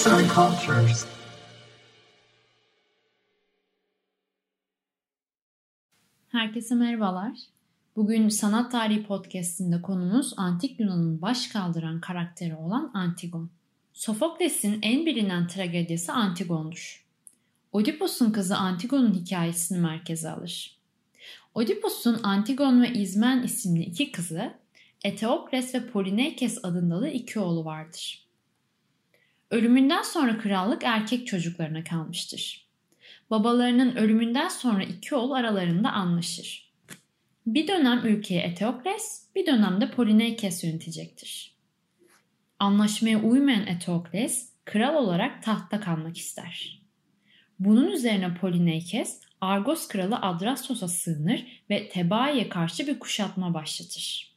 Arts and Cultures. Herkese merhabalar. Bugün Sanat Tarihi Podcast'inde konumuz Antik Yunan'ın baş kaldıran karakteri olan Antigon. Sofokles'in en bilinen tragedisi Antigon'dur. Oedipus'un kızı Antigon'un hikayesini merkeze alır. Oedipus'un Antigon ve İzmen isimli iki kızı, Eteokles ve Polineikes adında da iki oğlu vardır. Ölümünden sonra krallık erkek çocuklarına kalmıştır. Babalarının ölümünden sonra iki oğul aralarında anlaşır. Bir dönem ülkeyi Eteokles, bir dönemde Polineikes yönetecektir. Anlaşmaya uymayan Eteokles, kral olarak tahta kalmak ister. Bunun üzerine Polineikes, Argos kralı Adrastos'a sığınır ve Tebai'ye karşı bir kuşatma başlatır.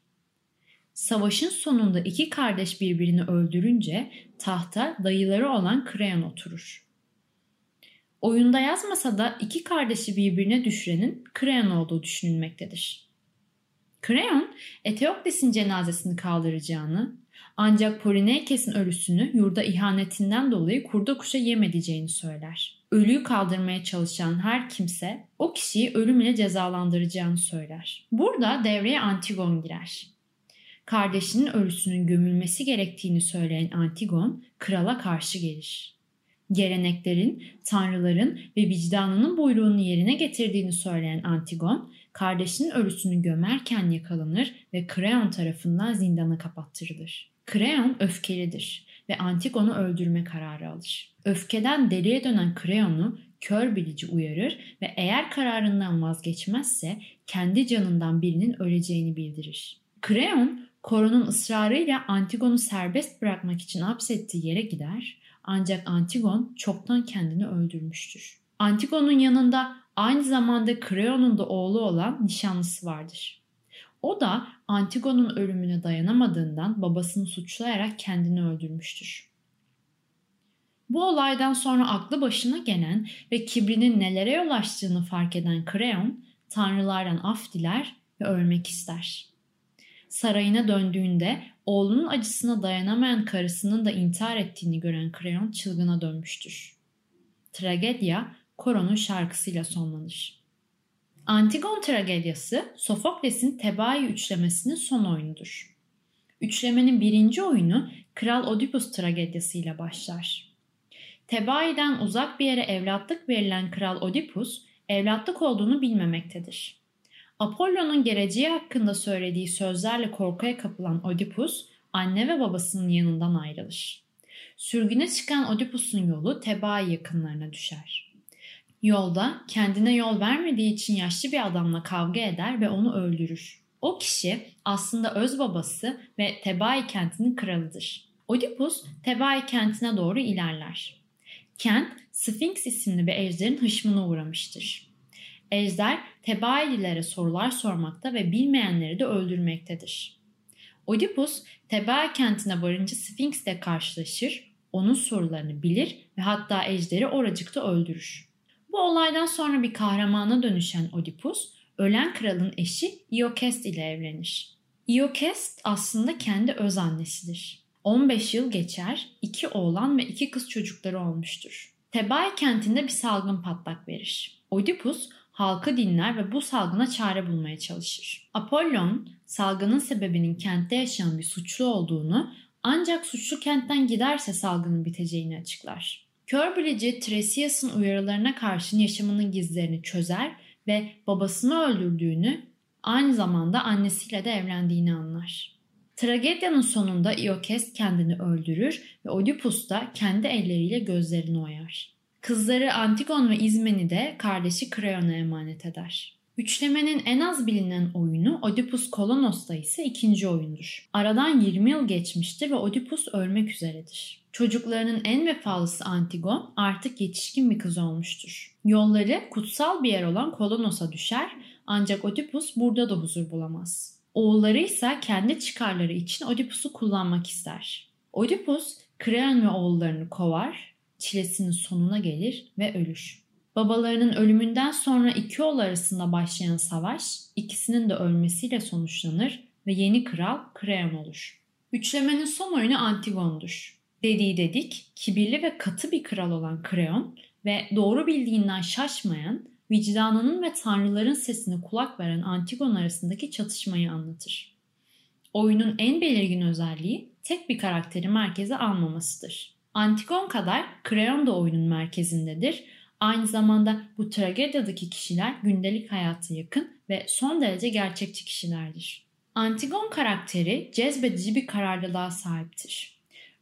Savaşın sonunda iki kardeş birbirini öldürünce tahta dayıları olan Kreon oturur. Oyunda yazmasa da iki kardeşi birbirine düşürenin Kreon olduğu düşünülmektedir. Kreon, Eteokles'in cenazesini kaldıracağını, ancak Polineikes'in ölüsünü yurda ihanetinden dolayı kurda kuşa yem edeceğini söyler. Ölüyü kaldırmaya çalışan her kimse o kişiyi ölüm ile cezalandıracağını söyler. Burada devreye Antigon girer. Kardeşinin ölüsünün gömülmesi gerektiğini söyleyen Antigon krala karşı gelir. Geleneklerin, tanrıların ve vicdanının buyruğunu yerine getirdiğini söyleyen Antigon, kardeşinin ölüsünü gömerken yakalanır ve Kreon tarafından zindana kapattırılır. Kreon öfkelidir ve Antigon'u öldürme kararı alır. Öfkeden deliye dönen Kreon'u kör bilici uyarır ve eğer kararından vazgeçmezse kendi canından birinin öleceğini bildirir. Kreon, Koron'un ısrarıyla Antigon'u serbest bırakmak için hapsettiği yere gider ancak Antigon çoktan kendini öldürmüştür. Antigon'un yanında aynı zamanda Kreon'un da oğlu olan nişanlısı vardır. O da Antigon'un ölümüne dayanamadığından babasını suçlayarak kendini öldürmüştür. Bu olaydan sonra aklı başına gelen ve kibrinin nelere yol açtığını fark eden Kreon, tanrılardan af diler ve ölmek ister. Sarayına döndüğünde oğlunun acısına dayanamayan karısının da intihar ettiğini gören Kreon çılgına dönmüştür. Tragedya Koron'un şarkısıyla sonlanır. Antigon tragedyası Sofokles'in Tebai üçlemesinin son oyunudur. Üçlemenin birinci oyunu Kral Oedipus tragedyasıyla başlar. Tebai'den uzak bir yere evlatlık verilen Kral Oedipus, evlatlık olduğunu bilmemektedir. Apollo'nun geleceği hakkında söylediği sözlerle korkuya kapılan Oedipus, anne ve babasının yanından ayrılır. Sürgüne çıkan Oedipus'un yolu Tebai yakınlarına düşer. Yolda kendine yol vermediği için yaşlı bir adamla kavga eder ve onu öldürür. O kişi aslında öz babası ve Tebai kentinin kralıdır. Oedipus Tebai kentine doğru ilerler. Kent Sphinx isimli bir ejderin hışmına uğramıştır. Ejder Tebaililere sorular sormakta ve bilmeyenleri de öldürmektedir. Oedipus Tebai kentine varınca Sphinx ile karşılaşır, onun sorularını bilir ve hatta ejderi oracıkta öldürür. Bu olaydan sonra bir kahramana dönüşen Oedipus, ölen kralın eşi Iokest ile evlenir. Iokest aslında kendi öz annesidir. 15 yıl geçer, iki oğlan ve iki kız çocukları olmuştur. Tebai kentinde bir salgın patlak verir. Oedipus halkı dinler ve bu salgına çare bulmaya çalışır. Apollon salgının sebebinin kentte yaşayan bir suçlu olduğunu ancak suçlu kentten giderse salgının biteceğini açıklar. Kör bilici Tresias'ın uyarılarına karşın yaşamının gizlerini çözer ve babasını öldürdüğünü aynı zamanda annesiyle de evlendiğini anlar. Tragedyanın sonunda Iokes kendini öldürür ve Oedipus da kendi elleriyle gözlerini oyar. Kızları Antigon ve İzmen'i de kardeşi Kreon'a emanet eder. Üçlemenin en az bilinen oyunu Oedipus Kolonos'ta ise ikinci oyundur. Aradan 20 yıl geçmiştir ve Oedipus ölmek üzeredir. Çocuklarının en vefalısı Antigon artık yetişkin bir kız olmuştur. Yolları kutsal bir yer olan Kolonos'a düşer ancak Oedipus burada da huzur bulamaz. Oğulları ise kendi çıkarları için Oedipus'u kullanmak ister. Oedipus Kreon ve oğullarını kovar çilesinin sonuna gelir ve ölür. Babalarının ölümünden sonra iki oğul arasında başlayan savaş ikisinin de ölmesiyle sonuçlanır ve yeni kral Kreon olur. Üçlemenin son oyunu Antigon'dur. Dediği dedik, kibirli ve katı bir kral olan Kreon ve doğru bildiğinden şaşmayan, vicdanının ve tanrıların sesine kulak veren Antigon arasındaki çatışmayı anlatır. Oyunun en belirgin özelliği tek bir karakteri merkeze almamasıdır. Antigon kadar Kreon da oyunun merkezindedir. Aynı zamanda bu tragediyadaki kişiler gündelik hayata yakın ve son derece gerçekçi kişilerdir. Antigon karakteri cezbedici bir kararlılığa sahiptir.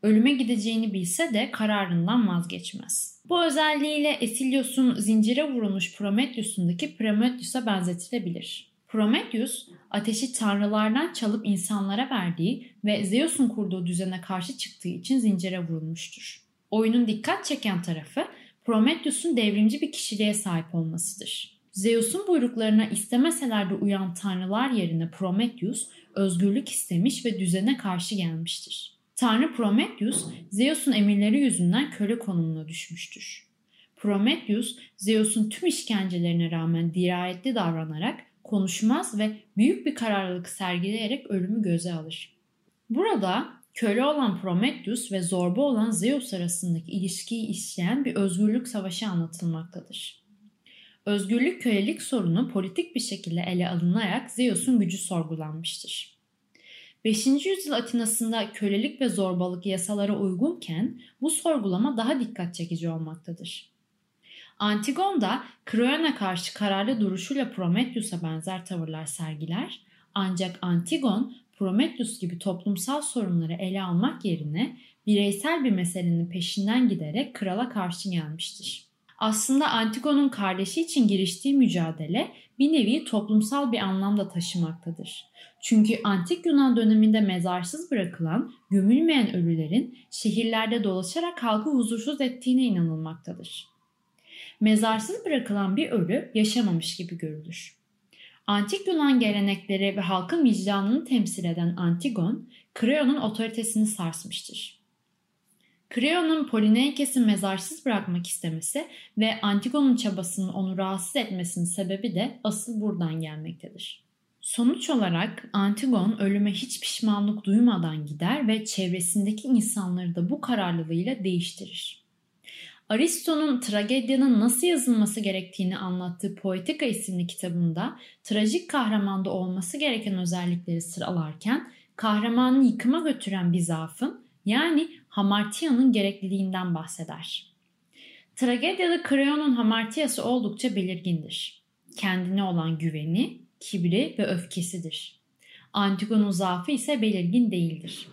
Ölüme gideceğini bilse de kararından vazgeçmez. Bu özelliğiyle Esilios'un zincire vurulmuş Prometheus'undaki Prometheus'a benzetilebilir. Prometheus, ateşi tanrılardan çalıp insanlara verdiği ve Zeus'un kurduğu düzene karşı çıktığı için zincire vurulmuştur. Oyunun dikkat çeken tarafı Prometheus'un devrimci bir kişiliğe sahip olmasıdır. Zeus'un buyruklarına istemeseler de uyan tanrılar yerine Prometheus özgürlük istemiş ve düzene karşı gelmiştir. Tanrı Prometheus, Zeus'un emirleri yüzünden köle konumuna düşmüştür. Prometheus, Zeus'un tüm işkencelerine rağmen dirayetli davranarak konuşmaz ve büyük bir kararlılık sergileyerek ölümü göze alır. Burada köle olan Prometheus ve zorba olan Zeus arasındaki ilişkiyi işleyen bir özgürlük savaşı anlatılmaktadır. Özgürlük kölelik sorunu politik bir şekilde ele alınarak Zeus'un gücü sorgulanmıştır. 5. yüzyıl Atina'sında kölelik ve zorbalık yasalara uygunken bu sorgulama daha dikkat çekici olmaktadır. Antigon da Kroyon'a karşı kararlı duruşuyla Prometheus'a benzer tavırlar sergiler ancak Antigon Prometheus gibi toplumsal sorunları ele almak yerine bireysel bir meselenin peşinden giderek krala karşı gelmiştir. Aslında Antigon'un kardeşi için giriştiği mücadele bir nevi toplumsal bir anlamda taşımaktadır. Çünkü antik Yunan döneminde mezarsız bırakılan, gömülmeyen ölülerin şehirlerde dolaşarak halkı huzursuz ettiğine inanılmaktadır. Mezarsız bırakılan bir ölü yaşamamış gibi görülür. Antik Yunan gelenekleri ve halkın vicdanını temsil eden Antigon, Kreon'un otoritesini sarsmıştır. Kreon'un Polineikes'i mezarsız bırakmak istemesi ve Antigon'un çabasının onu rahatsız etmesinin sebebi de asıl buradan gelmektedir. Sonuç olarak Antigon ölüme hiç pişmanlık duymadan gider ve çevresindeki insanları da bu kararlılığıyla değiştirir. Aristo'nun tragedyanın nasıl yazılması gerektiğini anlattığı Poetika isimli kitabında trajik kahramanda olması gereken özellikleri sıralarken kahramanı yıkıma götüren bir zaafın yani hamartiyanın gerekliliğinden bahseder. Tragedyada Kreon'un hamartiyası oldukça belirgindir. Kendine olan güveni, kibri ve öfkesidir. Antigon'un zaafı ise belirgin değildir.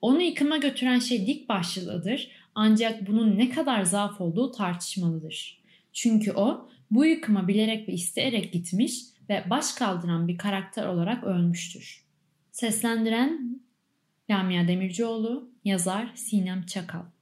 Onu yıkıma götüren şey dik başlılığıdır ancak bunun ne kadar zaaf olduğu tartışmalıdır. Çünkü o bu yıkıma bilerek ve isteyerek gitmiş ve baş kaldıran bir karakter olarak ölmüştür. Seslendiren Lamia Demircioğlu, yazar Sinem Çakal